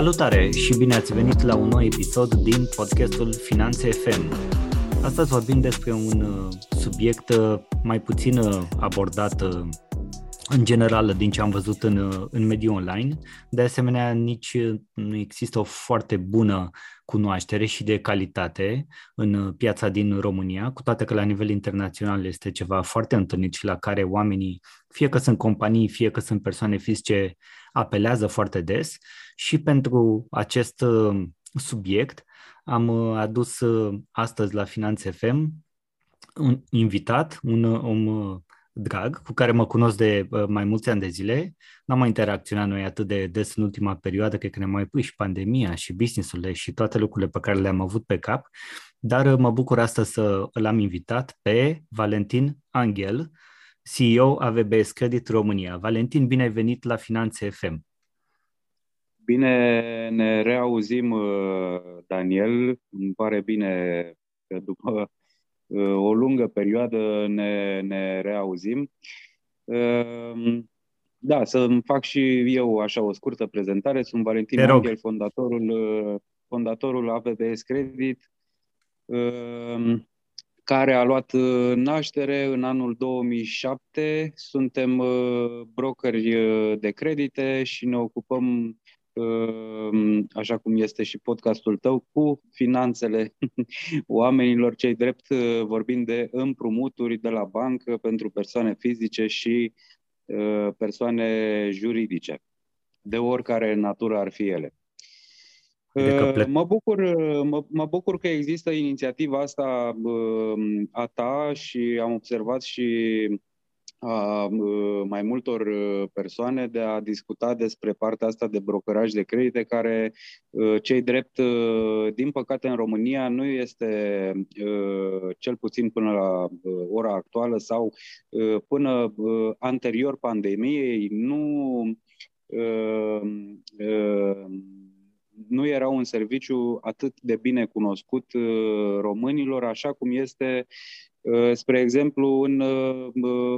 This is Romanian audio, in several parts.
Salutare și bine ați venit la un nou episod din podcastul Finanțe FM. Astăzi vorbim despre un uh, subiect uh, mai puțin uh, abordat în general din ce am văzut în, în mediul online. De asemenea, nici nu există o foarte bună cunoaștere și de calitate în piața din România, cu toate că la nivel internațional este ceva foarte întâlnit și la care oamenii, fie că sunt companii, fie că sunt persoane fizice, apelează foarte des și pentru acest uh, subiect am uh, adus uh, astăzi la Finanțe FM un invitat, un om drag, cu care mă cunosc de mai mulți ani de zile. N-am mai interacționat noi atât de des în ultima perioadă, cred că ne mai pui și pandemia și businessurile și toate lucrurile pe care le-am avut pe cap, dar mă bucur astăzi să îl am invitat pe Valentin Angel, CEO AVBS Credit România. Valentin, bine ai venit la Finanțe FM. Bine ne reauzim, uh, Daniel. Îmi pare bine că după uh, o lungă perioadă ne, ne reauzim. Uh, da, să fac și eu așa o scurtă prezentare. Sunt Valentin Angel, fondatorul, fondatorul AVBS Credit care a luat uh, naștere în anul 2007. Suntem uh, brokeri uh, de credite și ne ocupăm, așa cum este și podcastul tău, cu finanțele oamenilor, cei drept vorbind de împrumuturi de la bancă pentru persoane fizice și persoane juridice, de oricare natură ar fi ele. Ple- mă, bucur, mă, mă bucur că există inițiativa asta a ta și am observat și a mai multor persoane de a discuta despre partea asta de brokeraj de credite, care, cei drept, din păcate, în România nu este, cel puțin până la ora actuală sau până anterior pandemiei, nu nu era un serviciu atât de bine cunoscut uh, românilor, așa cum este, uh, spre exemplu, în, uh,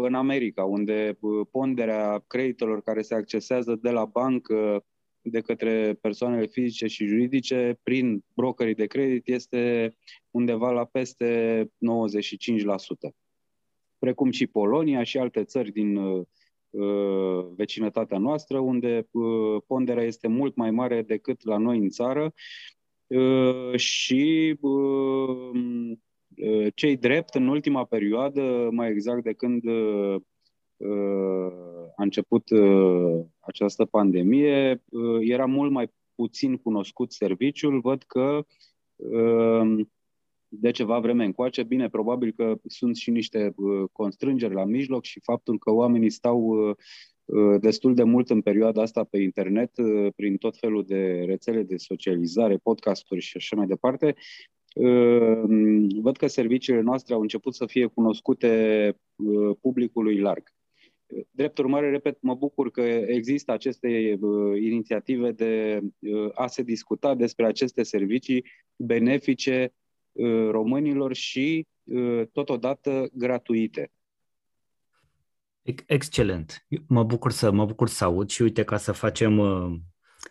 în America, unde ponderea creditelor care se accesează de la bancă de către persoanele fizice și juridice prin brokerii de credit este undeva la peste 95%. Precum și Polonia și alte țări din Uh, vecinătatea noastră, unde uh, ponderea este mult mai mare decât la noi în țară uh, și cei drept în ultima perioadă, mai exact de când a început această pandemie, era mult mai puțin cunoscut serviciul. Văd că de ceva vreme încoace. Bine, probabil că sunt și niște uh, constrângeri la mijloc și faptul că oamenii stau uh, uh, destul de mult în perioada asta pe internet, prin tot felul de rețele de socializare, podcasturi și așa mai departe, văd că serviciile noastre au început să fie cunoscute publicului larg. Drept urmare, repet, mă bucur că există aceste inițiative de a se discuta despre aceste servicii benefice Uh, românilor și uh, totodată gratuite. Excelent. Mă bucur să mă bucur să aud și uite ca să facem uh,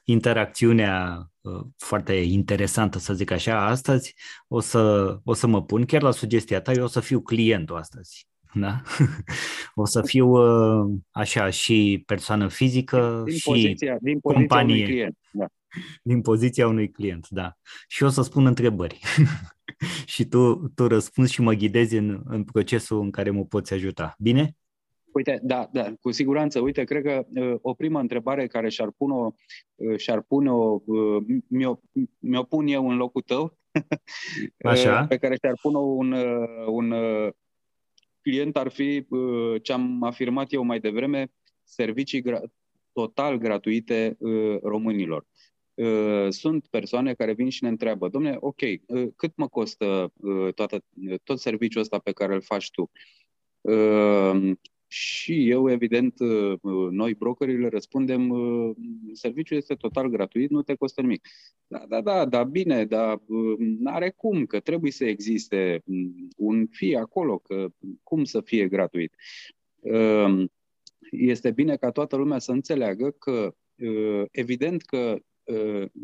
interacțiunea uh, foarte interesantă, să zic așa, astăzi o să, o să mă pun chiar la sugestia ta, eu o să fiu clientul astăzi. Da? o să fiu uh, așa și persoană fizică din și poziția, din poziția companie. Unui client, da. Din poziția unui client, da. Și o să spun întrebări. și tu, tu răspunzi și mă ghidezi în, în procesul în care mă poți ajuta. Bine? Uite, da, da, cu siguranță. Uite, cred că uh, o primă întrebare care și-ar pune-o, uh, și-ar pune-o uh, mi-o, mi-o pun eu în locul tău, Așa. pe care și-ar pune un, uh, un uh, client ar fi uh, ce am afirmat eu mai devreme, servicii gra- total gratuite uh, românilor. Uh, sunt persoane care vin și ne întreabă, domne, ok, uh, cât mă costă uh, toată, tot serviciul ăsta pe care îl faci tu? Și eu, evident, noi brokerii le răspundem, serviciul este total gratuit, nu te costă nimic. Da, da, da, da, bine, dar n-are cum, că trebuie să existe un fi acolo, că cum să fie gratuit. Este bine ca toată lumea să înțeleagă că evident că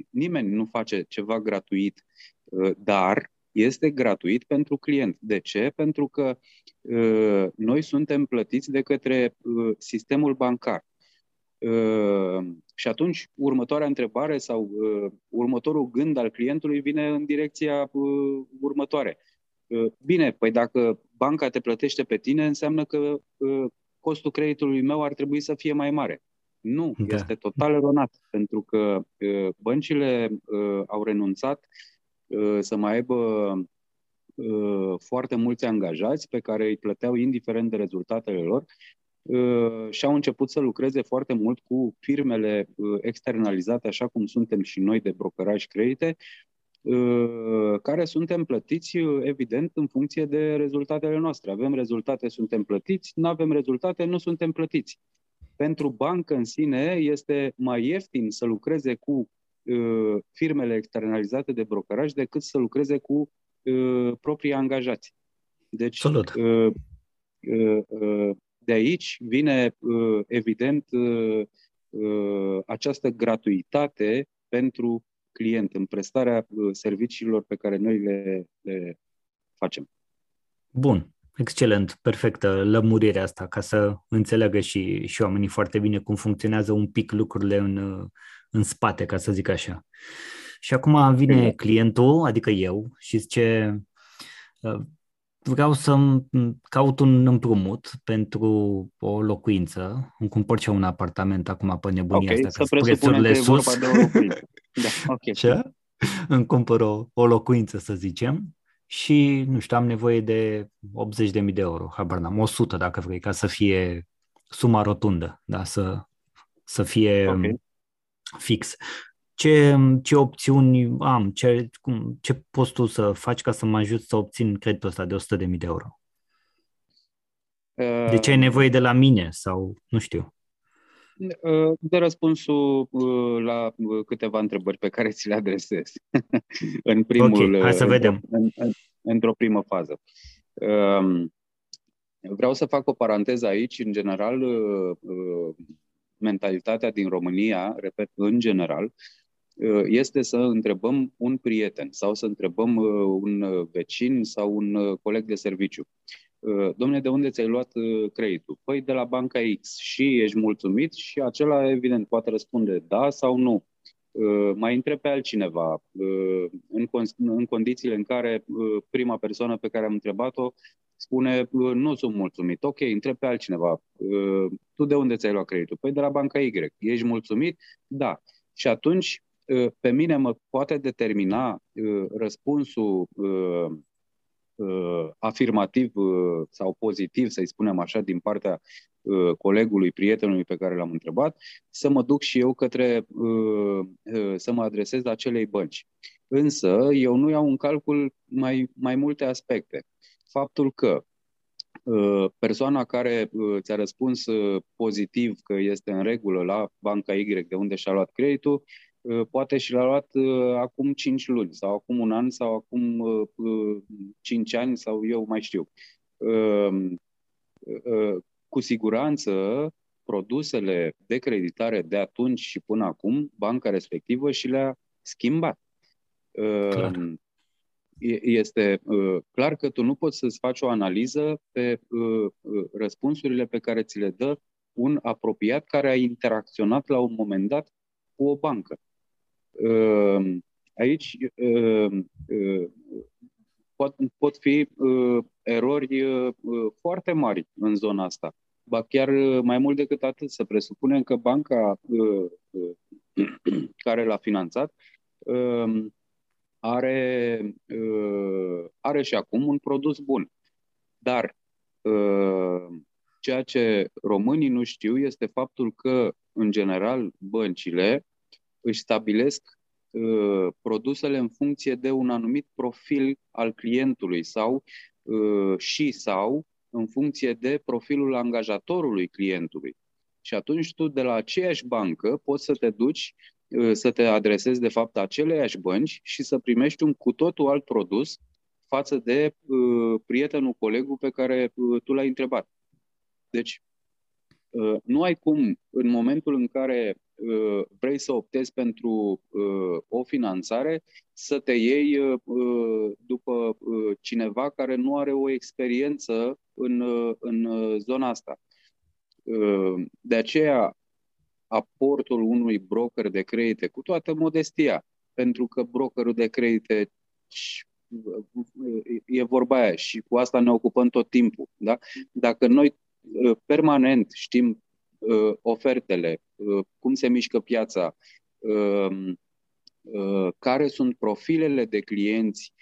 nimeni nu face ceva gratuit, dar este gratuit pentru client. De ce? Pentru că noi suntem plătiți de către sistemul bancar. Și atunci, următoarea întrebare sau următorul gând al clientului vine în direcția următoare. Bine, păi dacă banca te plătește pe tine, înseamnă că costul creditului meu ar trebui să fie mai mare. Nu, da. este total eronat, pentru că băncile au renunțat să mai aibă foarte mulți angajați pe care îi plăteau indiferent de rezultatele lor și au început să lucreze foarte mult cu firmele externalizate, așa cum suntem și noi de brokeraj credite, care suntem plătiți, evident, în funcție de rezultatele noastre. Avem rezultate, suntem plătiți, nu avem rezultate, nu suntem plătiți. Pentru bancă în sine este mai ieftin să lucreze cu uh, firmele externalizate de brokeraj decât să lucreze cu uh, proprii angajați. Deci, uh, uh, uh, de aici vine, uh, evident, uh, uh, această gratuitate pentru client în prestarea uh, serviciilor pe care noi le, le facem. Bun, excelent, perfectă lămurirea asta ca să înțeleagă și, și oamenii foarte bine cum funcționează un pic lucrurile în, uh, în spate, ca să zic așa. Și acum vine clientul, adică eu, și zice, uh, vreau să caut un împrumut pentru o locuință, îmi cumpăr și un apartament acum pe nebunia okay, asta, că prețurile sus. De o da, okay. Ce? Îmi cumpăr o, o locuință, să zicem, și, nu știu, am nevoie de 80.000 de euro, habar n-am, 100 dacă vrei, ca să fie suma rotundă, da, să, să fie okay. fix ce, ce opțiuni am, ce, cum, ce poți tu să faci ca să mă ajut să obțin creditul ăsta de 100.000 de euro? De ce ai nevoie de la mine sau nu știu? Uh, de răspunsul uh, la uh, câteva întrebări pe care ți le adresez în primul, okay, hai să vedem. În, în, într-o primă fază. Um, vreau să fac o paranteză aici. În general, mentalitatea din România, repet, în general, Uh, este să întrebăm un prieten sau să întrebăm uh, un vecin sau un uh, coleg de serviciu. Domne, de unde ți-ai luat creditul? Păi de la banca X și ești mulțumit și acela evident poate răspunde da sau nu. Mai întreb pe altcineva în, în condițiile în care prima persoană pe care am întrebat-o spune nu sunt mulțumit. Ok, întreb pe altcineva. Tu de unde ți-ai luat creditul? Păi de la banca Y. Ești mulțumit? Da. Și atunci Uh, pe mine mă poate determina uh, răspunsul uh, afirmativ sau pozitiv, să-i spunem așa, din partea colegului, prietenului pe care l-am întrebat, să mă duc și eu către, să mă adresez acelei bănci. Însă, eu nu iau în calcul mai, mai multe aspecte. Faptul că persoana care ți-a răspuns pozitiv că este în regulă la banca Y de unde și-a luat creditul, Uh, poate și l-a luat uh, acum 5 luni sau acum un an sau acum 5 uh, ani sau eu mai știu. Cu siguranță, produsele de creditare de atunci și până acum, banca respectivă și le-a schimbat. Clar. Este clar că tu nu poți să-ți faci o analiză pe răspunsurile pe care ți le dă un apropiat care a interacționat la un moment dat cu o bancă. Ehm, aici ehm, ehm, pot, pot fi erori foarte mari în zona asta. Ba chiar mai mult decât atât, să presupunem că banca care l-a finanțat are, are și acum un produs bun. Dar ceea ce românii nu știu este faptul că, în general, băncile își stabilesc uh, produsele în funcție de un anumit profil al clientului sau uh, și sau în funcție de profilul angajatorului clientului. Și atunci tu de la aceeași bancă poți să te duci uh, să te adresezi de fapt aceleiași bănci și să primești un cu totul alt produs față de uh, prietenul, colegul pe care uh, tu l-ai întrebat. Deci, uh, nu ai cum, în momentul în care vrei să optezi pentru o finanțare, să te iei după cineva care nu are o experiență în, în zona asta. De aceea, aportul unui broker de credite, cu toată modestia, pentru că brokerul de credite e vorba aia și cu asta ne ocupăm tot timpul. Da? Dacă noi uh, permanent știm uh, ofertele, uh, cum se mișcă piața, um, care sunt profilele de clienți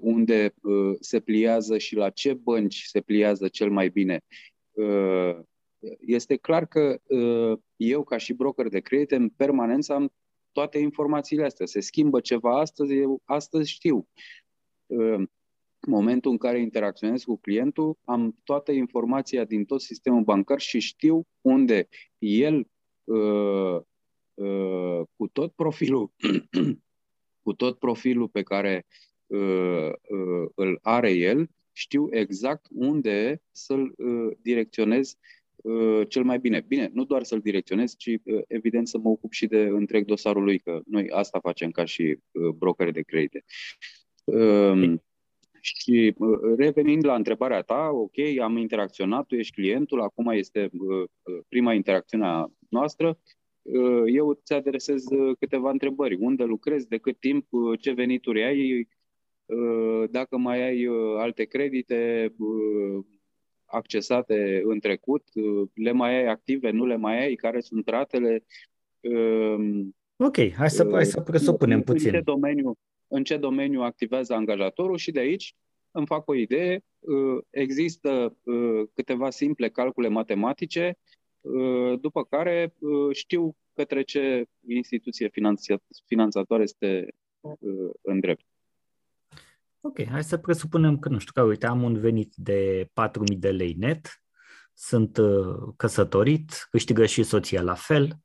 unde se pliază și la ce bănci se pliază cel mai bine. Este clar că eu, ca și broker de credite, în permanență am toate informațiile astea. Se schimbă ceva astăzi, eu astăzi știu. În momentul în care interacționez cu clientul, am toată informația din tot sistemul bancar și știu unde el, uh, uh, cu tot profilul, cu tot profilul pe care uh, îl are el, știu exact unde să-l direcționez Uh, cel mai bine. Bine, nu doar să-l direcționez, ci uh, evident să mă ocup și de întreg dosarul lui, că noi asta facem ca și uh, brokeri de credite. Um, și revenind la întrebarea ta, ok, am interacționat, tu ești clientul, acum este prima interacțiune a noastră, eu îți adresez câteva întrebări. Unde lucrezi, de cât timp, ce venituri ai, dacă mai ai alte credite, accesate în trecut, le mai ai active, nu le mai ai, care sunt ratele. Um, ok, hai să, hai să presupunem puțin. În ce, domeniu, în ce domeniu activează angajatorul și de aici îmi fac o idee. Uh, există uh, câteva simple calcule matematice, uh, după care știu către ce instituție finanțatoare este în drept. Ok, hai să presupunem că, nu știu, că uite, am un venit de 4.000 de lei net, sunt uh, căsătorit, câștigă și soția la fel,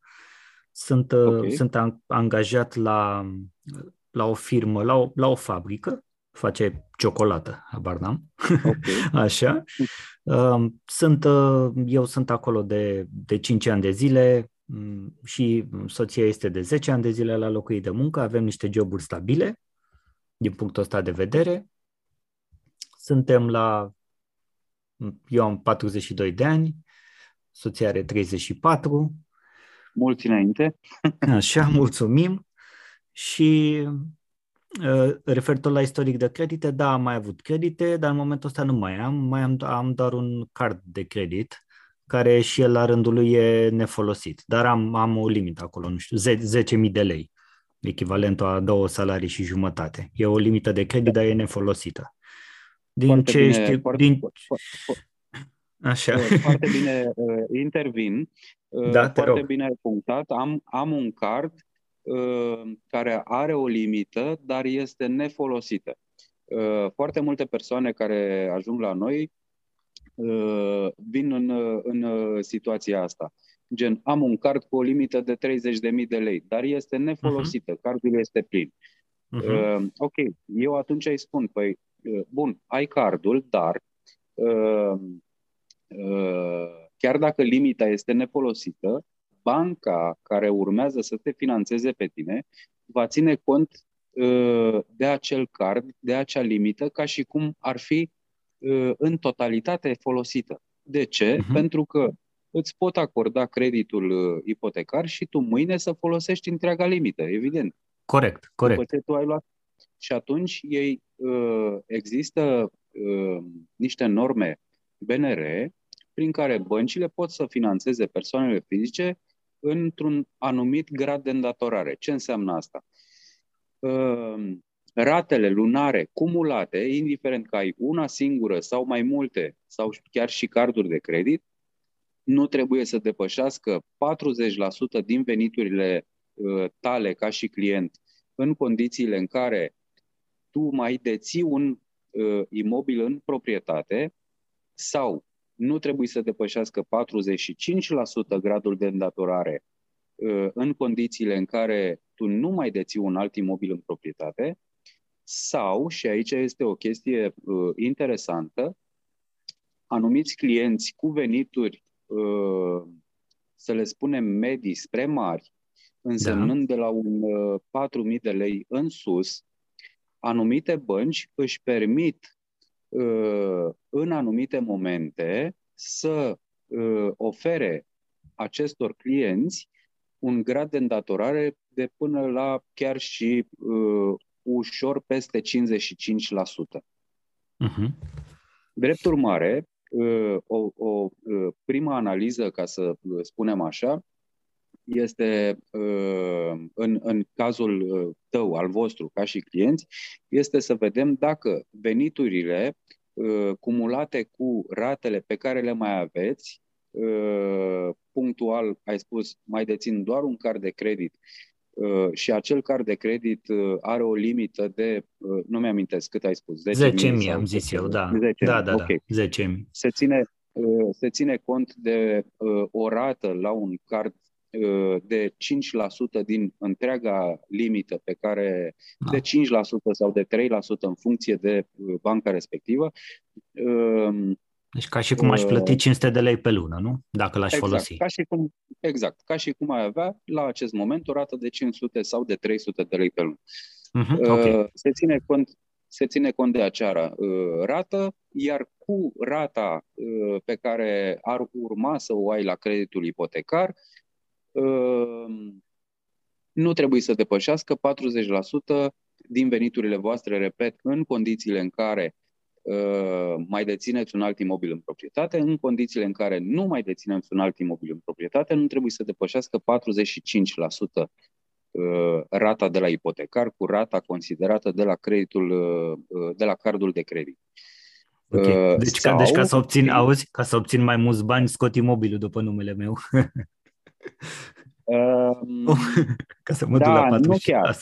sunt, uh, okay. sunt angajat la, la o firmă, la o, la o fabrică, face ciocolată, habar n-am, okay. așa. Uh, sunt, uh, eu sunt acolo de, de 5 ani de zile um, și soția este de 10 ani de zile la locul ei de muncă, avem niște joburi stabile, din punctul ăsta de vedere. Suntem la... Eu am 42 de ani, soția are 34. Mulți înainte. Așa, mulțumim. Și uh, referitor la istoric de credite, da, am mai avut credite, dar în momentul ăsta nu mai am. Mai am, am doar un card de credit, care și el la rândul lui e nefolosit. Dar am, am o limită acolo, nu știu, 10.000 de lei echivalentul a două salarii și jumătate. E o limită de credit, dar e nefolosită. Din foarte ce bine, știu, foarte, din... Foarte, Așa. Foarte bine uh, intervin. Uh, da, foarte rog. bine punctat. Am, am un card uh, care are o limită, dar este nefolosită. Uh, foarte multe persoane care ajung la noi uh, vin în, în situația asta. Gen, am un card cu o limită de 30.000 de lei, dar este nefolosită, uh-huh. cardul este plin. Uh-huh. Uh, ok, eu atunci îi spun, păi, uh, bun, ai cardul, dar uh, uh, chiar dacă limita este nefolosită, banca care urmează să te financeze pe tine va ține cont uh, de acel card, de acea limită, ca și cum ar fi uh, în totalitate folosită. De ce? Uh-huh. Pentru că îți pot acorda creditul uh, ipotecar și tu mâine să folosești întreaga limită, evident. Corect, corect. După ce tu ai luat. Și atunci ei, uh, există uh, niște norme BNR prin care băncile pot să financeze persoanele fizice într-un anumit grad de îndatorare. Ce înseamnă asta? ratele lunare cumulate, indiferent că ai una singură sau mai multe, sau chiar și carduri de credit, nu trebuie să depășească 40% din veniturile uh, tale ca și client în condițiile în care tu mai deții un uh, imobil în proprietate sau nu trebuie să depășească 45% gradul de îndatorare uh, în condițiile în care tu nu mai deții un alt imobil în proprietate sau, și aici este o chestie uh, interesantă, anumiți clienți cu venituri Uh, să le spunem medii spre mari, însemnând da. de la un 4.000 de lei în sus, anumite bănci își permit în anumite momente să ofere acestor clienți un grad de îndatorare de până la chiar și uh, ușor peste 55%. Uh-huh. Drept urmare, uh, o, o uh, prima analiză, ca să spunem așa, este uh, în, în cazul uh, tău, al vostru, ca și clienți, este să vedem dacă veniturile uh, cumulate cu ratele pe care le mai aveți Uh, punctual ai spus mai dețin doar un card de credit uh, și acel card de credit uh, are o limită de, nu mi-amintesc cât ai spus, 10.000 10 am zis eu, da. 10 da, da, okay. da, 10.000. Se ține, se ține cont de o rată la un card de 5% din întreaga limită pe care, da. de 5% sau de 3% în funcție de banca respectivă, deci ca și cum aș plăti 500 uh, de lei pe lună, nu? Dacă l-aș exact, folosi. Ca și cum, exact. Ca și cum ai avea la acest moment o rată de 500 sau de 300 de lei pe lună. Uh-huh, okay. se, ține cont, se ține cont de acea uh, rată, iar cu rata uh, pe care ar urma să o ai la creditul ipotecar, nu trebuie să depășească 40% din veniturile voastre, repet, în condițiile în care Uh, mai dețineți un alt imobil în proprietate, în condițiile în care nu mai dețineți un alt imobil în proprietate, nu trebuie să depășească 45% uh, rata de la ipotecar cu rata considerată de la creditul, uh, de la cardul de credit. Okay. Deci, Sau, ca, deci ca să obțin, auzi, ca să obțin mai mulți bani, scot imobilul după numele meu. Uh, Ca să mă da, duc la 40%. Nu chiar,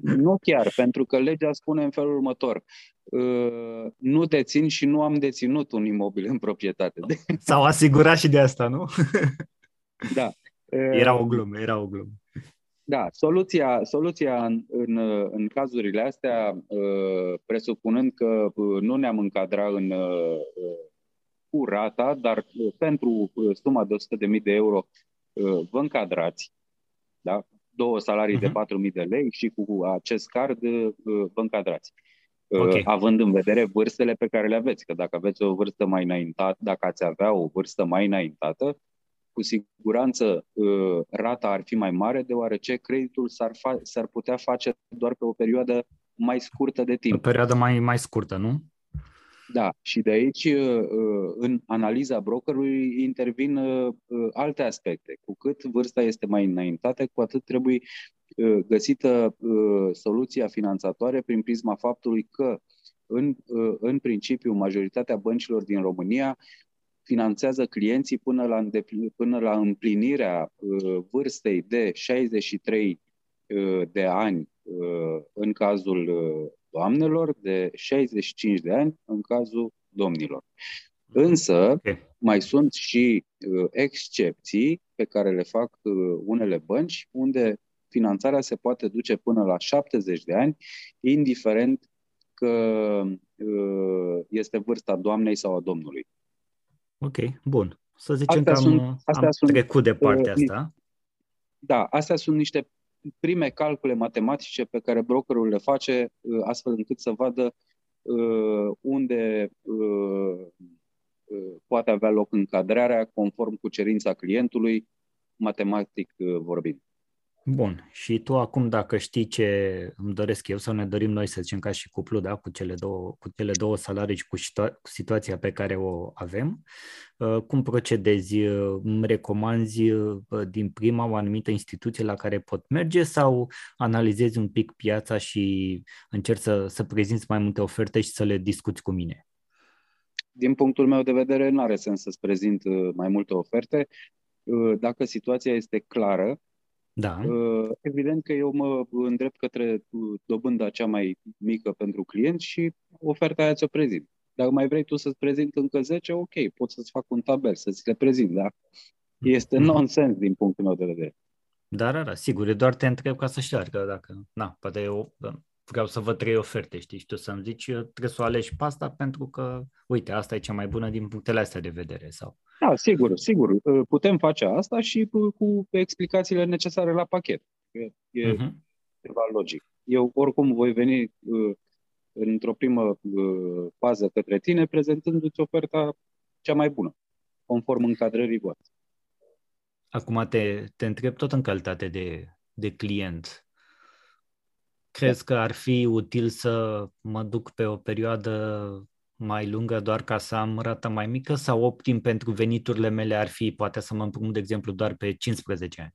nu chiar, pentru că legea spune în felul următor. Uh, nu dețin și nu am deținut un imobil în proprietate. S-au asigurat și de asta, nu? Da. Era o glumă, era o glumă. Da, soluția, soluția în, în, în cazurile astea, uh, presupunând că uh, nu ne-am încadrat în cu rata, dar pentru suma de 100.000 de euro vă încadrați, da? două salarii uh-huh. de 4.000 mhm. de lei și cu acest card vă încadrați. Okay. Având în vedere vârstele pe care le aveți, că dacă aveți o vârstă mai înaintată, dacă ați avea o vârstă mai înaintată, cu siguranță rata ar fi mai mare, deoarece creditul s-ar, fa- s-ar putea face doar pe o perioadă mai scurtă de timp. O perioadă mai, mai scurtă, nu? Da, și de aici, în analiza brokerului, intervin alte aspecte. Cu cât vârsta este mai înaintată, cu atât trebuie Uh, găsită uh, soluția finanțatoare prin prisma faptului că, în, uh, în principiu, majoritatea băncilor din România finanțează clienții până la, până la împlinirea vârstei de 63 de ani în cazul doamnelor, de 65 de ani în cazul domnilor. Însă, mai sunt și excepții pe care le fac unele bănci, unde finanțarea se poate duce până la 70 de ani, indiferent că uh, este vârsta doamnei sau a domnului. Ok, bun. Să zicem astea că am, sunt, astea am sunt, trecut de partea uh, asta. Da, astea sunt niște prime calcule matematice pe care brokerul le face uh, astfel încât să vadă unde poate avea loc încadrarea conform cu cerința clientului, matematic vorbind. Bun. Și tu acum, dacă știi ce îmi doresc eu sau ne dorim noi să zicem ca și cuplu, da, cu cele două, cu cele două salarii și cu, situa- cu situația pe care o avem, uh, cum procedezi? Uh, îmi recomanzi uh, din prima o anumită instituție la care pot merge sau analizezi un pic piața și încerci să, să prezinți mai multe oferte și să le discuți cu mine? Din punctul meu de vedere, nu are sens să-ți prezint mai multe oferte. Dacă situația este clară, da. Uh, evident că eu mă îndrept către uh, dobânda cea mai mică pentru client și oferta aia ți-o prezint. Dacă mai vrei tu să-ți prezint încă 10, ok, pot să-ți fac un tabel, să-ți le prezint, da? Este mhm. nonsens din punctul meu de vedere. Da, da, da, sigur, doar te întreb ca să știu, că dacă, na, poate eu vreau să văd trei oferte, știi, și tu să-mi zici, trebuie să o alegi pe asta pentru că, uite, asta e cea mai bună din punctele astea de vedere. sau. Da, sigur, sigur. Putem face asta și cu, cu explicațiile necesare la pachet. E, e uh-huh. ceva logic. Eu oricum voi veni uh, într-o primă uh, fază către tine prezentându-ți oferta cea mai bună, conform încadrării voastre. Acum te, te întreb tot în calitate de, de client. Crezi că ar fi util să mă duc pe o perioadă mai lungă doar ca să am rată mai mică sau optim pentru veniturile mele ar fi poate să mă împrumut, de exemplu, doar pe 15 ani?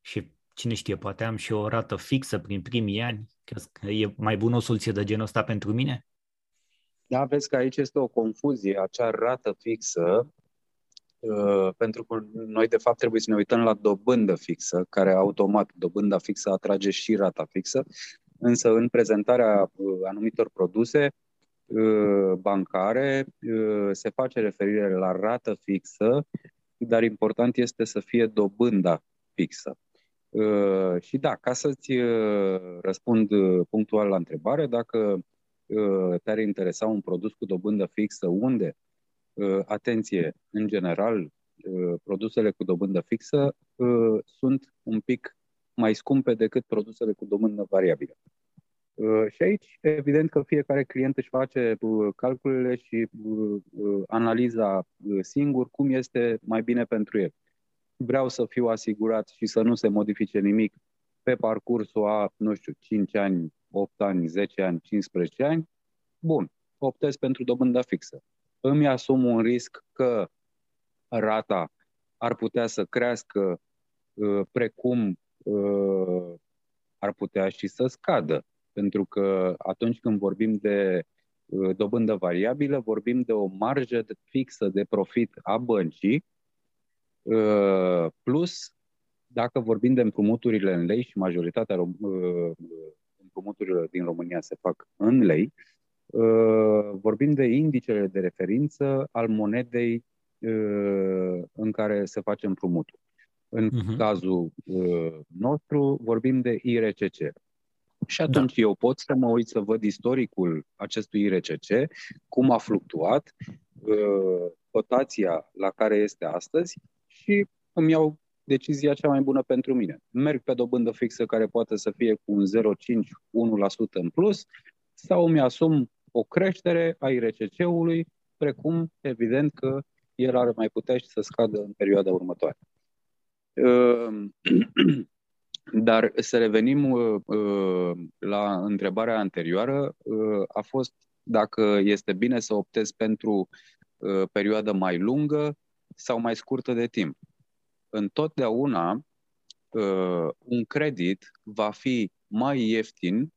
Și cine știe, poate am și o rată fixă prin primii ani? Că e mai bună o soluție de genul ăsta pentru mine? Da, vezi că aici este o confuzie. Acea rată fixă Uh, pentru că noi, de fapt, trebuie să ne uităm la dobândă fixă, care automat, dobânda fixă atrage și rata fixă, însă în prezentarea uh, anumitor produse uh, bancare se face referire la rată fixă, dar important este să fie dobânda fixă. Și da, ca să-ți răspund punctual la întrebare, dacă te-ar interesa un produs cu dobândă fixă, unde Uh, atenție, în general, uh, produsele cu dobândă fixă uh, sunt un pic mai scumpe decât produsele cu dobândă variabilă. Și aici, evident că fiecare client își face calculele și analiza singur cum este mai bine pentru el. Vreau să fiu asigurat și să nu se modifice nimic pe parcursul a, nu știu, 5 ani, 8 ani, 10 ani, 15 ani. Bun, optez pentru dobânda fixă îmi asum un risc că rata ar putea să crească uh, precum uh, ar putea și să scadă. Pentru că atunci când vorbim de uh, dobândă variabilă, vorbim de o marjă fixă de profit a băncii, plus dacă vorbim de împrumuturile în lei și majoritatea împrumuturilor din România se fac în lei, Uh, vorbim de indicele de referință al monedei uh, în care se face împrumutul. În uh-huh. cazul uh, nostru vorbim de IRCC. Și atunci da. eu pot să mă uit să văd istoricul acestui IRCC, cum a fluctuat, cotația la care este astăzi și îmi iau decizia cea mai bună pentru mine. Merg pe dobândă fixă care poate să fie cu un 0,5-1% în plus sau îmi asum o creștere a IRCC-ului, precum evident că el ar mai putea și să scadă în perioada următoare. Ehm, dar să revenim uh, uh, la întrebarea anterioară, uh, a fost dacă este bine să optez pentru perioadă mai lungă sau mai scurtă de timp. Întotdeauna un credit va fi mai ieftin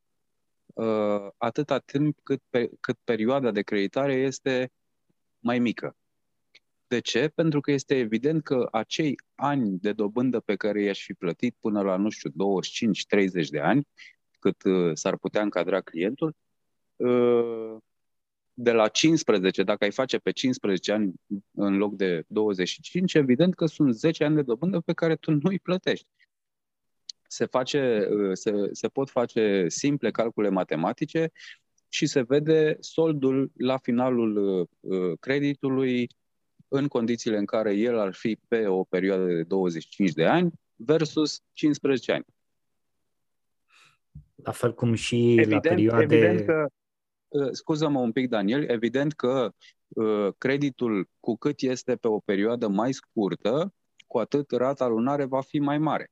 uh, atâta timp cât, pe, cât perioada de creditare este mai mică. De ce? Pentru că este evident că acei ani de dobândă pe care i-aș fi plătit până la, nu știu, 25-30 de ani, cât uh, s-ar putea încadra clientul, uh, de la 15, dacă ai face pe 15 ani în loc de 25, evident că sunt 10 ani de dobândă pe care tu nu îi plătești se, face, uh, se, se pot face simple calcule matematice și se vede soldul la finalul uh, creditului în condițiile în care el ar fi pe o perioadă de 25 de ani versus 15 ani. La fel cum și evident, la perioade... Evident că, uh, scuză-mă un pic, Daniel, evident că creditul cu cât este pe o perioadă mai scurtă, cu atât rata lunare va fi mai mare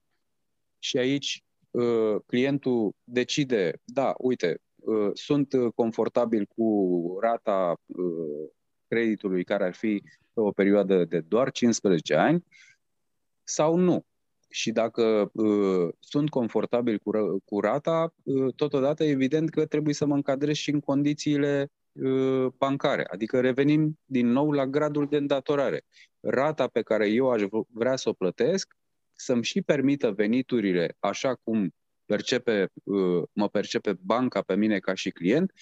și aici uh, clientul decide, da, uite, uh, sunt confortabil cu rata uh, creditului care ar fi pe o perioadă de doar 15 ani sau nu. Și dacă uh, sunt confortabil cu, cu rata, uh, totodată evident că trebuie să mă încadrez și în condițiile uh, bancare. Adică revenim din nou la gradul de îndatorare. Rata pe care eu aș vrea să o plătesc să-mi și permită veniturile așa cum percepe, uh, mă percepe banca pe mine ca și client,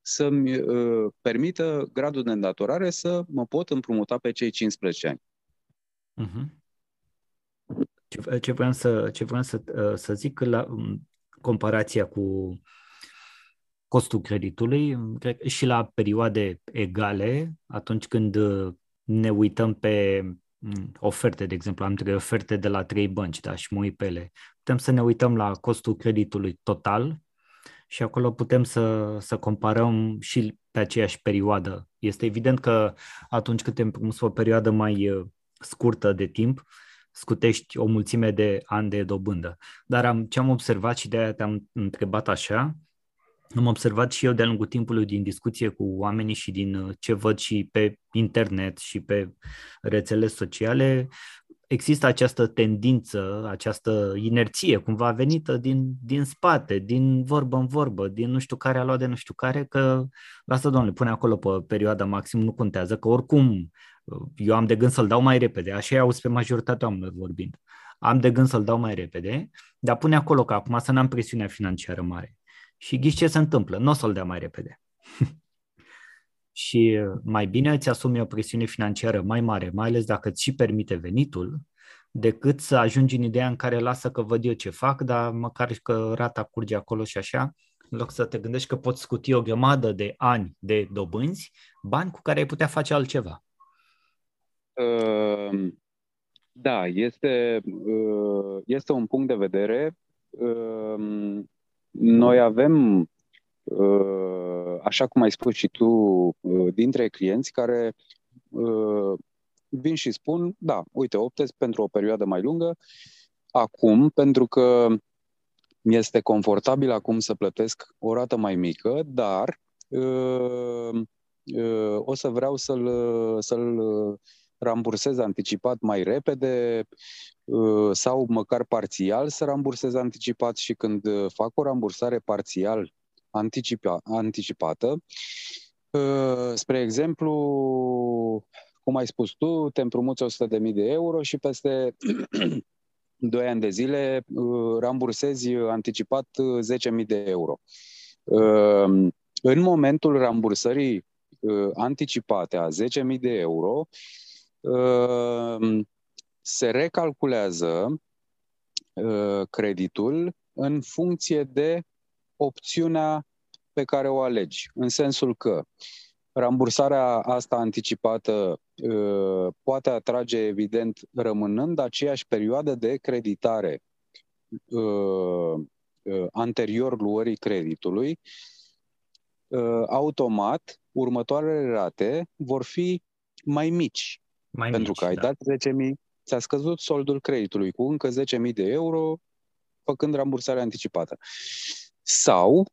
să-mi uh, permită gradul de îndatorare să mă pot împrumuta pe cei 15 ani. Uh-huh. Ce, ce vreau să, ce vreau să, uh, să zic la um, comparația cu costul creditului cred, și la perioade egale, atunci când ne uităm pe oferte, de exemplu, am trei oferte de la trei bănci, da, și mă uit pe ele. Putem să ne uităm la costul creditului total și acolo putem să, să comparăm și pe aceeași perioadă. Este evident că atunci când te împrumuți o perioadă mai uh, scurtă de timp, scutești o mulțime de ani de dobândă. Dar am, ce am observat și de aia te-am întrebat așa, am observat și eu de-a lungul timpului din discuție cu oamenii și din uh, ce văd și pe internet și pe rețele sociale, există această tendință, această inerție cumva venită din, din spate, din vorbă în vorbă, din nu știu care a luat de nu știu care, că lasă domnule, pune acolo pe perioada maxim, nu contează, că oricum eu am de gând să-l dau mai repede, așa auzi pe majoritatea oamenilor vorbind. Am de gând să-l dau mai repede, dar pune acolo că acum să n-am presiunea financiară mare. Și ghiși ce se întâmplă, nu o să-l dea mai repede. și mai bine îți asumi o presiune financiară mai mare, mai ales dacă îți și permite venitul, decât să ajungi în ideea în care lasă că văd eu ce fac, dar măcar că rata curge acolo și așa, în loc să te gândești că poți scuti o grămadă de ani de dobânzi, bani cu care ai putea face altceva. Uh, da, este, uh, este un punct de vedere. Uh, noi avem Uh, așa cum ai spus și tu, uh, dintre clienți care uh, vin și spun, da, uite, optez pentru o perioadă mai lungă, acum, pentru că mi este confortabil acum să plătesc o rată mai mică, dar o să vreau să-l, să-l rambursez anticipat mai repede sau măcar parțial să rambursez anticipat și când fac o rambursare parțial anticipa, anticipată. Uh, spre exemplu, cum ai spus tu, te împrumuți 100.000 de euro și peste 2 ani de zile uh, rambursezi anticipat 10.000 de euro. Uh, în momentul rambursării anticipate a 10.000 de euro, se recalculează creditul în funcție de opțiunea pe care o alegi, în sensul că rambursarea asta anticipată uh, poate atrage, evident, rămânând aceeași perioadă de creditare uh, uh, anterior luării creditului, automat, următoarele rate vor fi mai mici. Mai pentru mici, că ai da. dat 10.000, ți-a scăzut soldul creditului cu încă 10.000 de euro, făcând rambursarea anticipată. Sau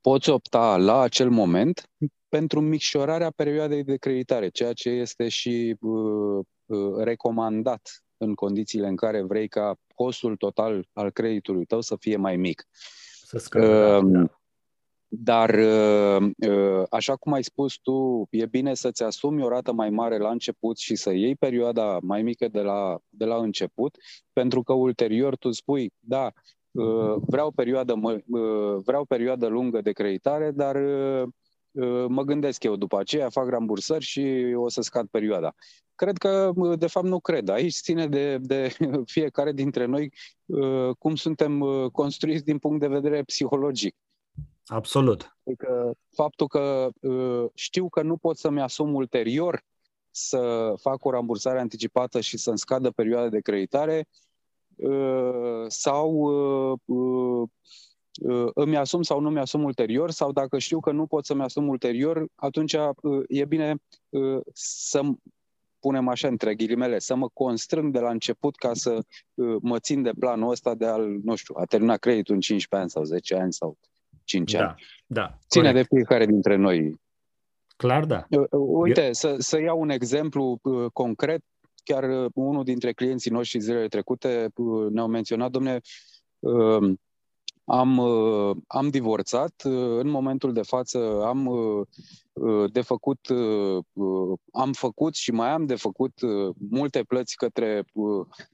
poți opta la acel moment pentru micșorarea perioadei de creditare, ceea ce este și uh, uh, recomandat în condițiile în care vrei ca costul total al creditului tău să fie mai mic. Să scadă, uh, da. Dar, uh, uh, așa cum ai spus tu, e bine să-ți asumi o rată mai mare la început și să iei perioada mai mică de la, de la început, pentru că ulterior tu spui, da, Uh, vreau perioadă, uh, vreau perioadă lungă de creditare, dar uh, mă gândesc eu după aceea, fac rambursări și o să scad perioada. Cred că, de fapt, nu cred. Aici ține de, de fiecare dintre noi cum suntem construiți din punct de vedere psihologic. Absolut. Adică faptul că știu că nu pot să-mi asum ulterior să fac o rambursare anticipată și să-mi scadă perioada de creditare, Uh, sau uh, uh, îmi asum sau nu mi-asum ulterior, sau dacă știu că nu pot să-mi asum ulterior, atunci e bine să punem așa între ghilimele, să mă constrâng de la început ca să mă țin de planul ăsta de al, nu știu, a terminat creditul în 15 ani sau 10 ani sau 5 da, ani. Da, Ține corect. de fiecare dintre noi. Clar, da. Uite, Eu... să, să iau un exemplu concret chiar uh, unul dintre clienții noștri zilele trecute uh, ne-au menționat, domne, um, am, uh, am divorțat, în momentul de față am de făcut, am făcut și mai am de făcut multe plăți către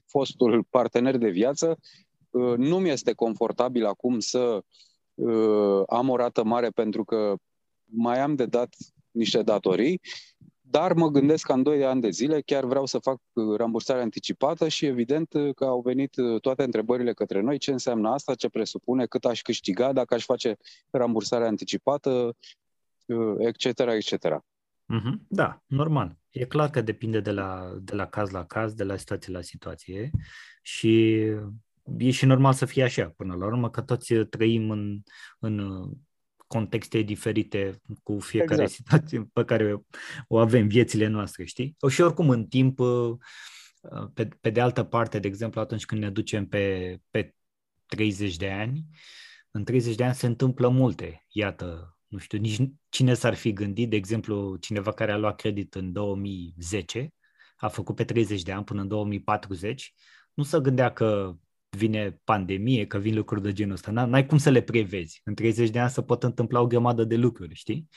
fostul partener de viață. Nu mi este confortabil acum să am o rată mare pentru că mai am de dat niște datorii dar mă gândesc că în 2 ani de zile chiar vreau să fac uh, rambursare anticipată și evident uh, că au venit uh, toate întrebările către noi, ce înseamnă asta, ce presupune, cât aș câștiga dacă aș face rambursare anticipată, etc., etc. Mm-hmm. Da, normal. E clar că depinde de la, de la caz la caz, de la situație la situație și e și normal să fie așa până la urmă, că toți trăim în, în contexte diferite cu fiecare exact. situație pe care o avem, viețile noastre, știi? Și oricum în timp, uh, pe, pe de altă parte, de exemplu, atunci când ne ducem pe, pe 30 de ani, în 30 de ani se întâmplă multe. Iată, nu știu, nici cine s-ar fi gândit, de exemplu, cineva care a luat credit în 2010, a făcut pe 30 de ani până în 2040, nu se gândea că vine pandemie, că vin lucruri de genul ăsta. N-ai cum să le prevezi. În 30 de ani se pot întâmpla o grămadă de lucruri, știi?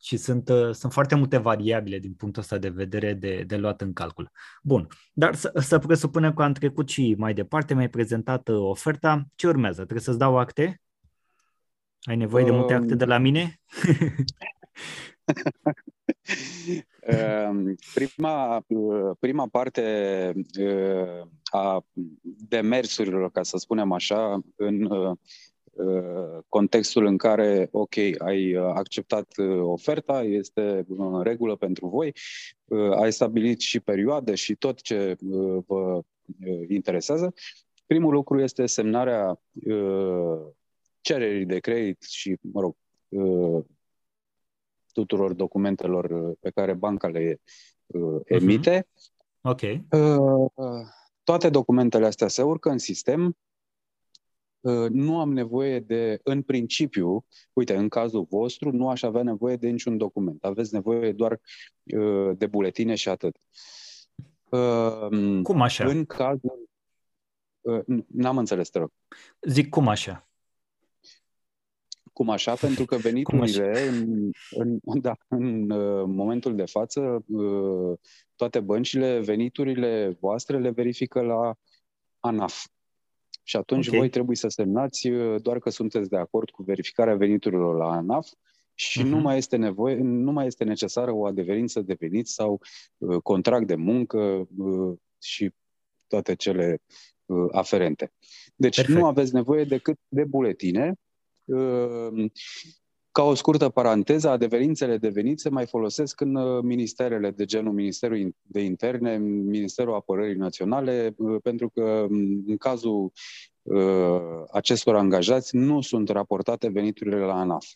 Și sunt, uh, sunt foarte multe variabile din punctul ăsta de vedere de, de luat în calcul. Bun, dar să, să presupunem că am trecut și mai departe, mi-ai prezentat uh, oferta. Ce urmează? Trebuie să-ți dau acte? Ai nevoie um... de multe acte de la mine? Ehm, prima, prima parte eh, a demersurilor, ca să spunem așa, în eh, contextul în care, ok, ai acceptat eh, oferta, este în regulă pentru voi, ai stabilit și perioade și tot ce vă interesează. Primul lucru este semnarea cererii de credit și, mă rog, tuturor documentelor uh, pe care banca le uh, emite. Uh-huh. Ok. Uh, toate documentele astea se urcă în sistem. Uh, nu am nevoie de, în principiu, uite, în cazul vostru, nu aș avea nevoie de niciun document. Aveți nevoie doar uh, de buletine și atât. Uh, cum așa? În cazul. Uh, n-am înțeles, te rog. Zic cum așa? Cum așa? Pentru că veniturile în, în, da, în uh, momentul de față, uh, toate băncile, veniturile voastre le verifică la ANAF. Și atunci okay. voi trebuie să semnați uh, doar că sunteți de acord cu verificarea veniturilor la ANAF și uh-huh. nu mai este nevoie, nu mai este necesară o adeverință de venit sau uh, contract de muncă uh, și toate cele uh, aferente. Deci Perfect. nu aveți nevoie decât de buletine Ehm, ca o scurtă paranteză, adeverințele de venit se mai folosesc în uh, ministerele de genul Ministerul de Interne, Ministerul Apărării Naționale, uh, pentru că mm, în cazul uh, acestor angajați nu sunt raportate veniturile la ANAF.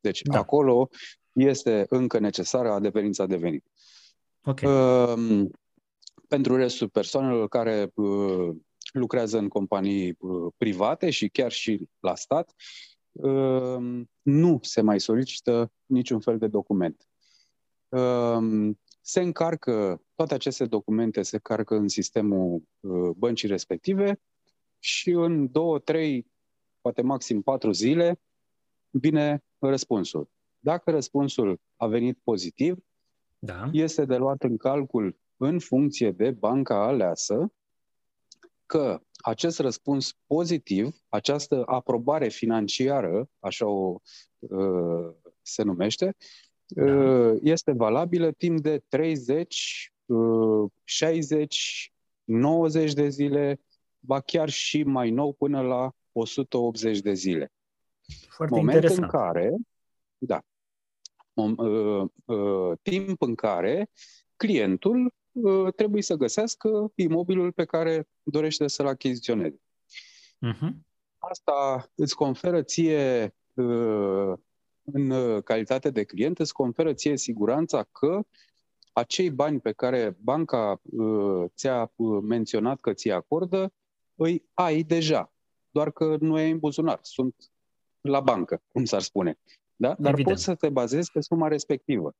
Deci da. acolo este încă necesară adeverința de venit. Okay. Uh, pentru restul persoanelor care uh, lucrează în companii uh, private și chiar și la stat, uh, Ehm, nu se mai solicită niciun fel de document. Ehm, se încarcă, toate aceste documente se încarcă în sistemul uh, băncii respective și în două, trei, poate maxim patru zile vine răspunsul. Dacă răspunsul a venit pozitiv, da. este de luat în calcul în funcție de banca aleasă că acest răspuns pozitiv, această aprobare financiară, așa o uh, se numește, da. uh, este valabilă timp de 30, uh, 60, 90 de zile, ba chiar și mai nou până la 180 de zile. Foarte Moment interesant. în care, da, um, uh, uh, timp în care clientul Uh, trebuie să găsească imobilul pe care dorește să-l achiziționeze. Uh-huh. Asta îți conferă ție, uh, în calitate de client, îți conferă ție siguranța că acei bani pe care banca uh, ți-a menționat că ți acordă, îi ai deja, doar că nu e în buzunar, sunt la bancă, cum s-ar spune. Da? Dar Evident. poți să te bazezi pe suma respectivă.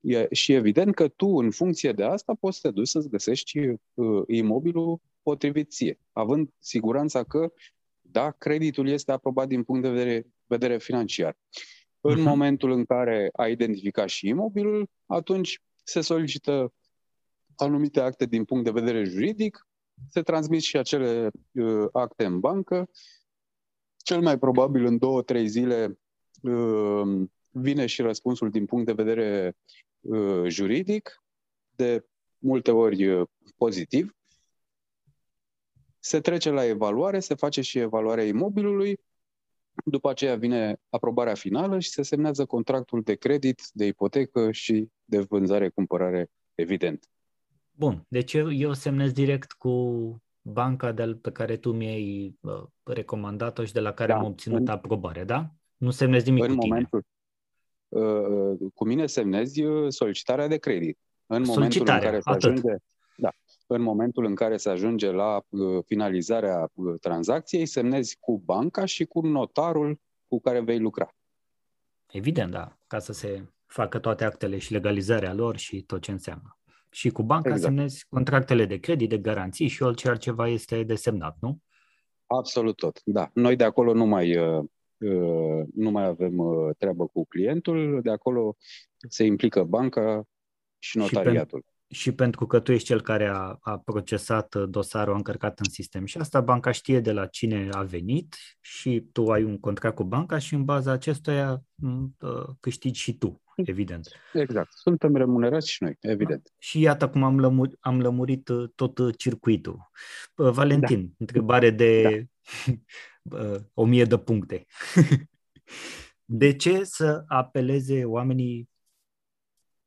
E, și evident că tu, în funcție de asta, poți să te duci să-ți găsești uh, imobilul potrivit ție, având siguranța că, da, creditul este aprobat din punct de vedere, vedere financiar. În uh-huh. momentul în care ai identificat și imobilul, atunci se solicită anumite acte din punct de vedere juridic, se transmit și acele uh, acte în bancă. Cel mai probabil în două, trei zile uh, vine și răspunsul din punct de vedere uh, juridic, de multe ori uh, pozitiv. Se trece la evaluare, se face și evaluarea imobilului, după aceea vine aprobarea finală și se semnează contractul de credit, de ipotecă și de vânzare-cumpărare, evident. Bun, deci eu, eu semnez direct cu banca de pe care tu mi-ai uh, recomandat-o și de la care da, am obținut în, aprobare, da? Nu semnezi nimic în cu momentul, tine. Uh, cu mine semnezi uh, solicitarea de credit. În momentul în care se ajunge, da, în momentul în care se ajunge la uh, finalizarea uh, tranzacției, semnezi cu banca și cu notarul cu care vei lucra. Evident, da, ca să se facă toate actele și legalizarea lor și tot ce înseamnă. Și cu banca exact. semnezi contractele de credit, de garanții și orice altceva este desemnat, nu? Absolut tot, da. Noi de acolo nu mai, uh, uh, nu mai avem uh, treabă cu clientul, de acolo se implică banca și notariatul. Și, pen- și pentru că tu ești cel care a, a procesat dosarul, a încărcat în sistem și asta banca știe de la cine a venit și tu ai un contract cu banca și în baza acestuia câștigi și tu evident. Exact. Suntem remunerați și noi, evident. Da. Și iată cum am, lămur, am lămurit uh, tot uh, circuitul. Valentin, da. întrebare de da. o mie de puncte. de ce să apeleze oamenii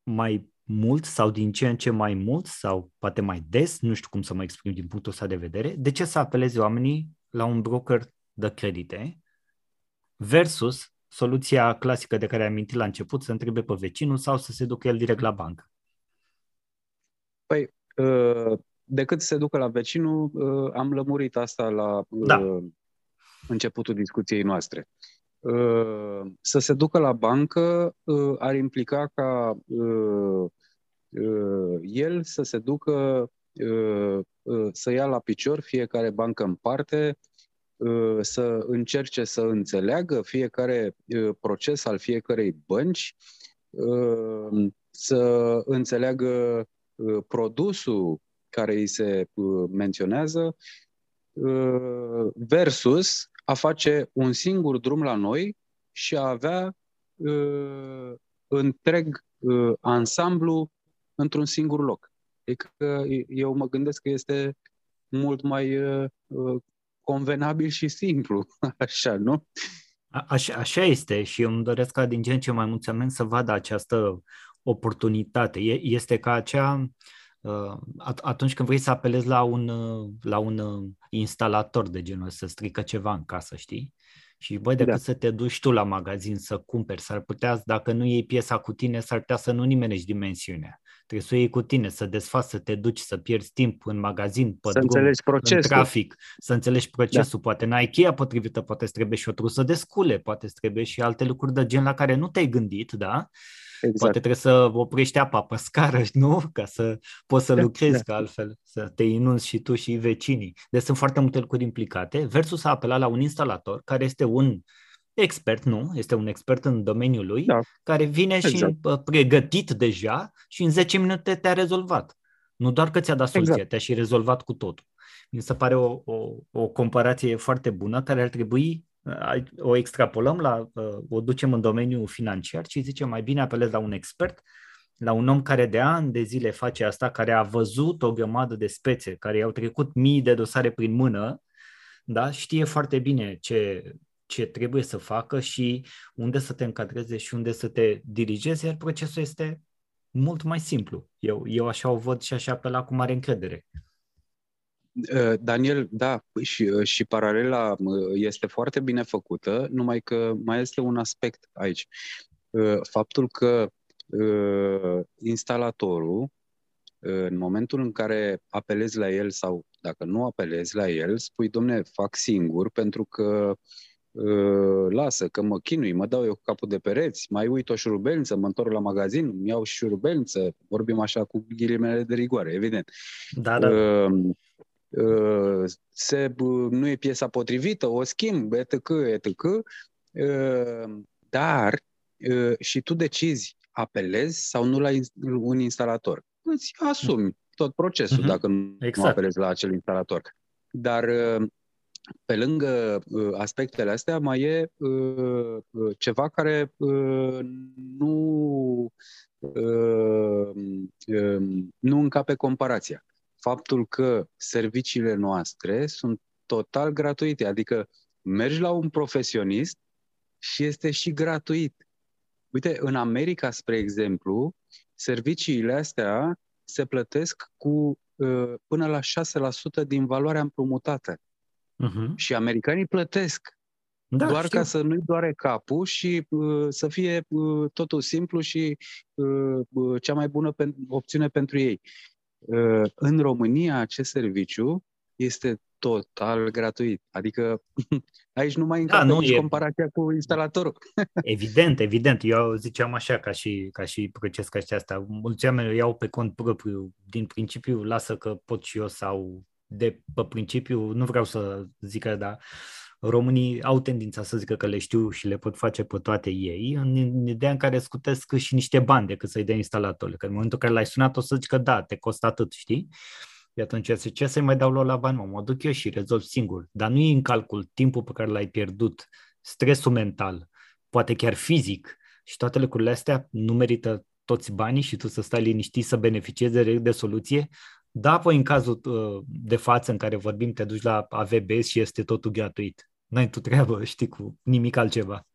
mai mult sau din ce în ce mai mult sau poate mai des, nu știu cum să mă exprim din punctul ăsta de vedere, de ce să apeleze oamenii la un broker de credite versus soluția clasică de care am amintit la început, să întrebe pe vecinul sau să se ducă el direct la bancă? Păi, uh, decât să se ducă la vecinul, uh, am lămurit asta la uh, da. Începutul discuției noastre. Să se ducă la bancă ar implica ca el să se ducă să ia la picior fiecare bancă în parte, Uh, să încerce să înțeleagă fiecare uh, proces al fiecarei bănci, uh, să înțeleagă produsul care îi se menționează, versus a face un singur drum la noi și a avea întreg ansamblu într-un singur loc. Adică eu mă gândesc că este mult mai convenabil și simplu, așa, nu? Așa, așa este și îmi doresc ca din ce în ce mai mulți oameni să vadă această oportunitate. Este ca acea, uh, atunci când vrei să apelezi la un, uh, la un uh, instalator de genul să strică ceva în casă, știi? Și băi, decât da. să te duci tu la magazin să cumperi, s-ar putea, dacă nu iei piesa cu tine, s-ar putea să nu nimenești dimensiunea. Trebuie să o iei cu tine, să desfaci, să te duci, să pierzi timp în magazin, pe să drum, înțelegi procesul. în trafic, să înțelegi procesul. Da. Poate n-ai cheia potrivită, poate îți trebuie și o trusă de scule, poate îți trebuie și alte lucruri de gen la care nu te-ai gândit, da? Exact. Poate trebuie să oprești apa pe scară, nu? Ca să poți să da, lucrezi, da. că altfel să te inunzi și tu și vecinii. Deci sunt foarte multe lucruri implicate, versus a apela la un instalator care este un expert, nu? Este un expert în domeniul lui, da. care vine exact. și pregătit deja și în 10 minute te-a rezolvat. Nu doar că ți-a dat soluția, exact. te-a și rezolvat cu totul. Mi se pare o, o, o comparație foarte bună care ar trebui o extrapolăm, la, o ducem în domeniul financiar și zicem mai bine apelez la un expert, la un om care de ani de zile face asta, care a văzut o grămadă de spețe, care i-au trecut mii de dosare prin mână, da? știe foarte bine ce, ce trebuie să facă și unde să te încadreze și unde să te dirigezi, iar procesul este mult mai simplu. Eu, eu așa o văd și așa la cu mare încredere. Uh, Daniel, da, și, uh, și paralela uh, este foarte bine făcută, numai că mai este un aspect aici. Faptul că instalatorul, în momentul în care apelezi la el sau dacă nu apelezi la el, spui, domne, fac singur pentru că lasă că mă chinui, mă dau eu cu capul de pereți, mai uit o șurubelniță, mă întorc la magazin, îmi iau șurubelniță, vorbim așa cu ghilimele de rigoare, evident. Da, da. Uh, Uh, se, nu e piesa potrivită, o schimb, etc., etc., uh, dar uh, și tu decizi apelezi sau nu la un instalator. Îți asumi tot procesul uh-huh. dacă nu exact. apelezi la acel instalator. Dar pe lângă uh, aspectele astea, mai e uh, uh, ceva care nu, um, nu încape comparația. Faptul că serviciile noastre sunt total gratuite, adică mergi la un profesionist și este și gratuit. Uite, în America, spre exemplu, serviciile astea se plătesc cu până la 6% din valoarea împrumutată. Uh-huh. Și americanii plătesc. Da, doar știu. ca să nu-i doare capul și uh, să fie uh, totul simplu și uh, uh, cea mai bună pen- opțiune pentru ei. Uh, în România, acest serviciu este total gratuit. Adică aici nu mai da, nu nici e... comparația cu instalatorul. Evident, evident. Eu ziceam așa ca și, ca și proces ca și asta. Mulți oameni iau pe cont propriu. Din principiu, lasă că pot și eu sau de pe principiu, nu vreau să zic că da, românii au tendința să zică că le știu și le pot face pe toate ei, în ideea în care scutesc și niște bani decât să-i dea instalatorul. Că în momentul în care l-ai sunat o să zici că da, te costă atât, știi? Și atunci ce să-i mai dau lor la bani, mă, mă duc eu și rezolv singur. Dar nu e în calcul timpul pe care l-ai pierdut, stresul mental, poate chiar fizic și toate lucrurile astea nu merită toți banii și tu să stai liniștit să beneficiezi de, de soluție, da, păi în cazul uh, de față în care vorbim, te duci la AVBS și este totul gratuit. N-ai tu treabă, știi, cu nimic altceva.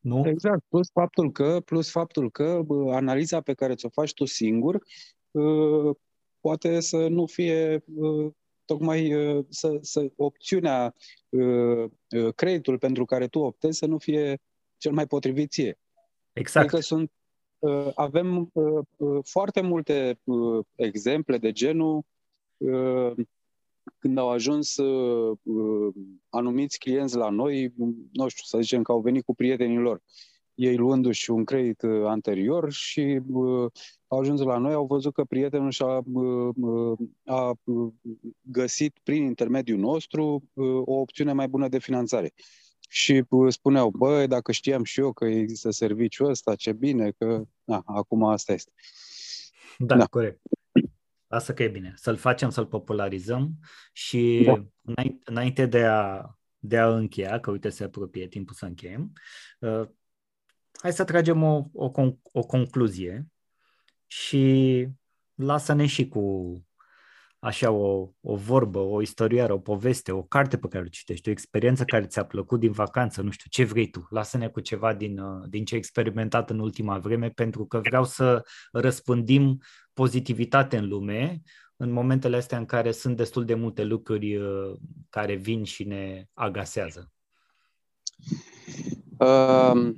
Nu? Exact, plus faptul că, plus faptul că bă, analiza pe care ți-o faci tu singur uh, poate să nu fie uh, tocmai uh, să, să opțiunea, uh, uh, creditul pentru care tu optezi să nu fie cel mai potrivit ție. Exact. Adică sunt Uh, avem uh, uh, foarte multe exemple de genul când au ajuns anumiți clienți la noi, nu știu, să zicem că au venit cu prietenii lor, ei luându-și un credit anterior și au ajuns la noi, au văzut că prietenul și-a a găsit prin intermediul nostru o opțiune mai bună de finanțare și spuneau, băi, dacă știam și eu că există serviciul ăsta, ce bine, că na, acum asta este. Da, da. corect. Asta că e bine. Să-l facem, să-l popularizăm și da. înainte de a, de a încheia, că uite se apropie timpul să încheiem, uh, hai să tragem o, o, o concluzie și lasă-ne și cu așa o, o vorbă, o istorioară, o poveste, o carte pe care o citești, o experiență care ți-a plăcut din vacanță, nu știu, ce vrei tu, lasă-ne cu ceva din, uh, din ce ai experimentat în ultima vreme, pentru că vreau să răspândim pozitivitate în lume în momentele astea în care sunt destul de multe lucruri uh, care vin și ne agasează. Uh,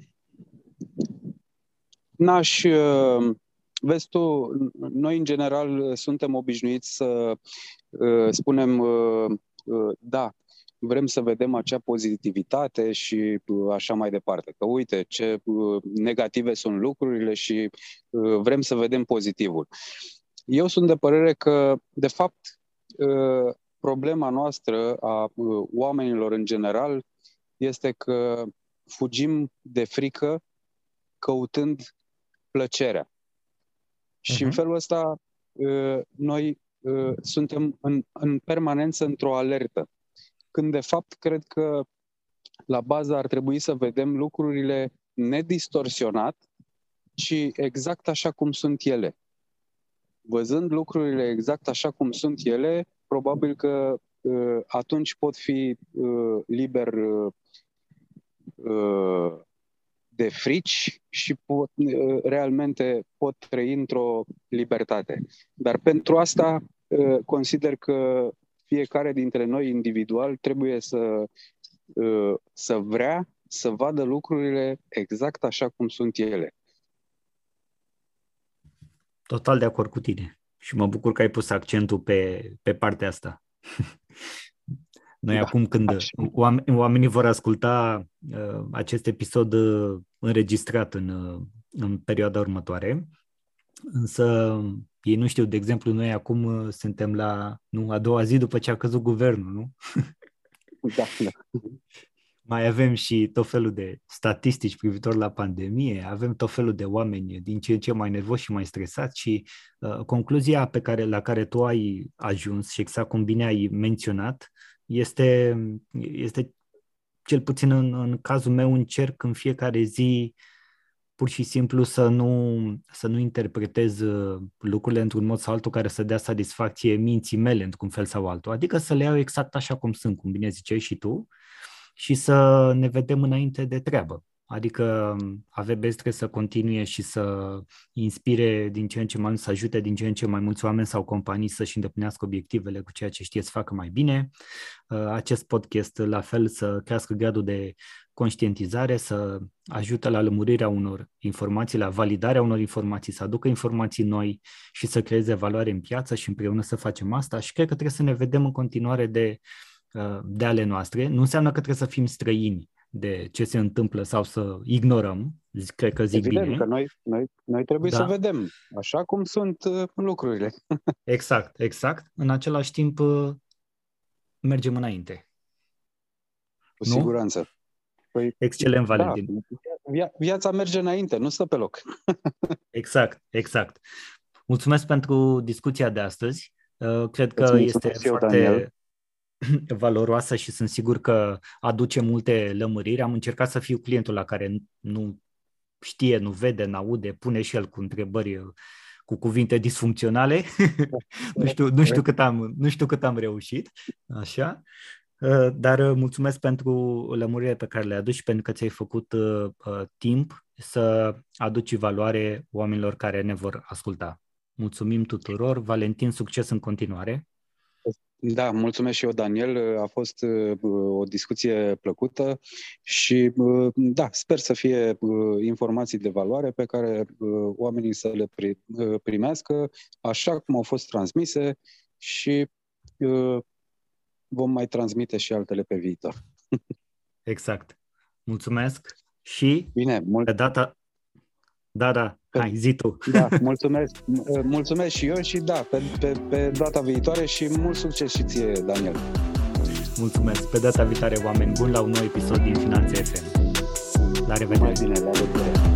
n-aș uh Vezi tu, noi în general suntem obișnuiți să uh, spunem uh, uh, da, vrem să vedem acea pozitivitate și uh, așa mai departe. Că uite ce uh, negative sunt lucrurile și uh, vrem să vedem pozitivul. Eu sunt de părere că, de fapt, problema noastră a oamenilor în general este că fugim de frică căutând plăcerea. Și uh-huh. în mhm. felul ăsta uh, noi uh, suntem în, în permanență într-o alertă. Când de fapt cred că la bază ar trebui să vedem lucrurile nedistorsionat, ci exact așa cum sunt ele. Văzând lucrurile exact așa cum sunt ele, probabil că uh, atunci pot fi uh, liber uh, uh, de frici și pot, uh, realmente pot trăi într-o libertate. Dar pentru asta uh, consider că fiecare dintre noi individual trebuie să, uh, să vrea să vadă lucrurile exact așa cum sunt ele. Total de acord cu tine și mă bucur că ai pus accentul pe, pe partea asta. Noi da, acum când oamenii vor asculta uh, acest episod uh, înregistrat în, uh, în perioada următoare, însă ei nu știu, de exemplu, noi acum uh, suntem la nu, a doua zi după ce a căzut guvernul, nu? Da, da. Mai avem și tot felul de statistici privitor la pandemie, avem tot felul de oameni din ce în ce mai nervoși și mai stresați și uh, concluzia pe care, la care tu ai ajuns și exact cum bine ai menționat Este, este cel puțin în, în cazul meu încerc în fiecare zi pur și simplu să nu, să nu interpretez uh, lucrurile într-un mod sau altul care să dea satisfacție minții mele într-un fel sau altul. Adică să le iau exact așa cum sunt, cum bine ziceai și tu, și să ne vedem înainte de treabă. Adică um, AVB trebuie să continue și să inspire din ce în ce mai mult, să ajute din ce în ce mai mulți oameni sau companii să-și îndeplinească obiectivele cu ceea ce știe să facă mai bine. Uh, acest podcast, la fel, să crească gradul de conștientizare, să ajute la lămurirea unor informații, la validarea unor informații, să aducă informații noi și să creeze valoare în piață și împreună să facem asta și cred că trebuie să ne vedem în continuare de, uh, de ale noastre. Nu înseamnă că trebuie să fim străini de ce se întâmplă sau să ignorăm, cred că zic Evident bine. că noi, noi, noi trebuie da. să vedem așa cum sunt uh, lucrurile. exact, exact. În același timp uh, mergem înainte. Cu nu? siguranță. Păi, Excelent, da, Valentin. Da, via- viața merge înainte, nu stă pe loc. exact, exact. Mulțumesc pentru discuția de astăzi. Uh, cred că este foarte Daniel. valoroasă și sunt sigur că aduce multe lămuriri. Am încercat să fiu clientul la care nu știe, nu vede, nu aude, pune și el cu întrebări uh, cu cuvinte disfuncționale. nu, știu, nu, știu cât am, nu știu cât am reușit. Așa. Uh, dar uh, mulțumesc pentru lămurire pe care le aduci și pentru că ți-ai făcut uh, timp să aduci valoare oamenilor care ne vor asculta. Mulțumim tuturor. Valentin, succes în continuare. Da, mulțumesc și eu, Daniel. A fost o discuție plăcută și da, sper să fie informații de valoare pe care oamenii să le primească așa cum au fost transmise și vom mai transmite și altele pe viitor. exact. Mulțumesc și Bine, mul- pe data... Da, da, hai, zi tu. Da, mulțumesc, mulțumesc și eu și da, pe, pe, pe data viitoare și mult succes și ție, Daniel. Mulțumesc. Pe data viitoare, oameni buni, la un nou episod din Finanțe FM. La revedere! Mai bine, la revedere!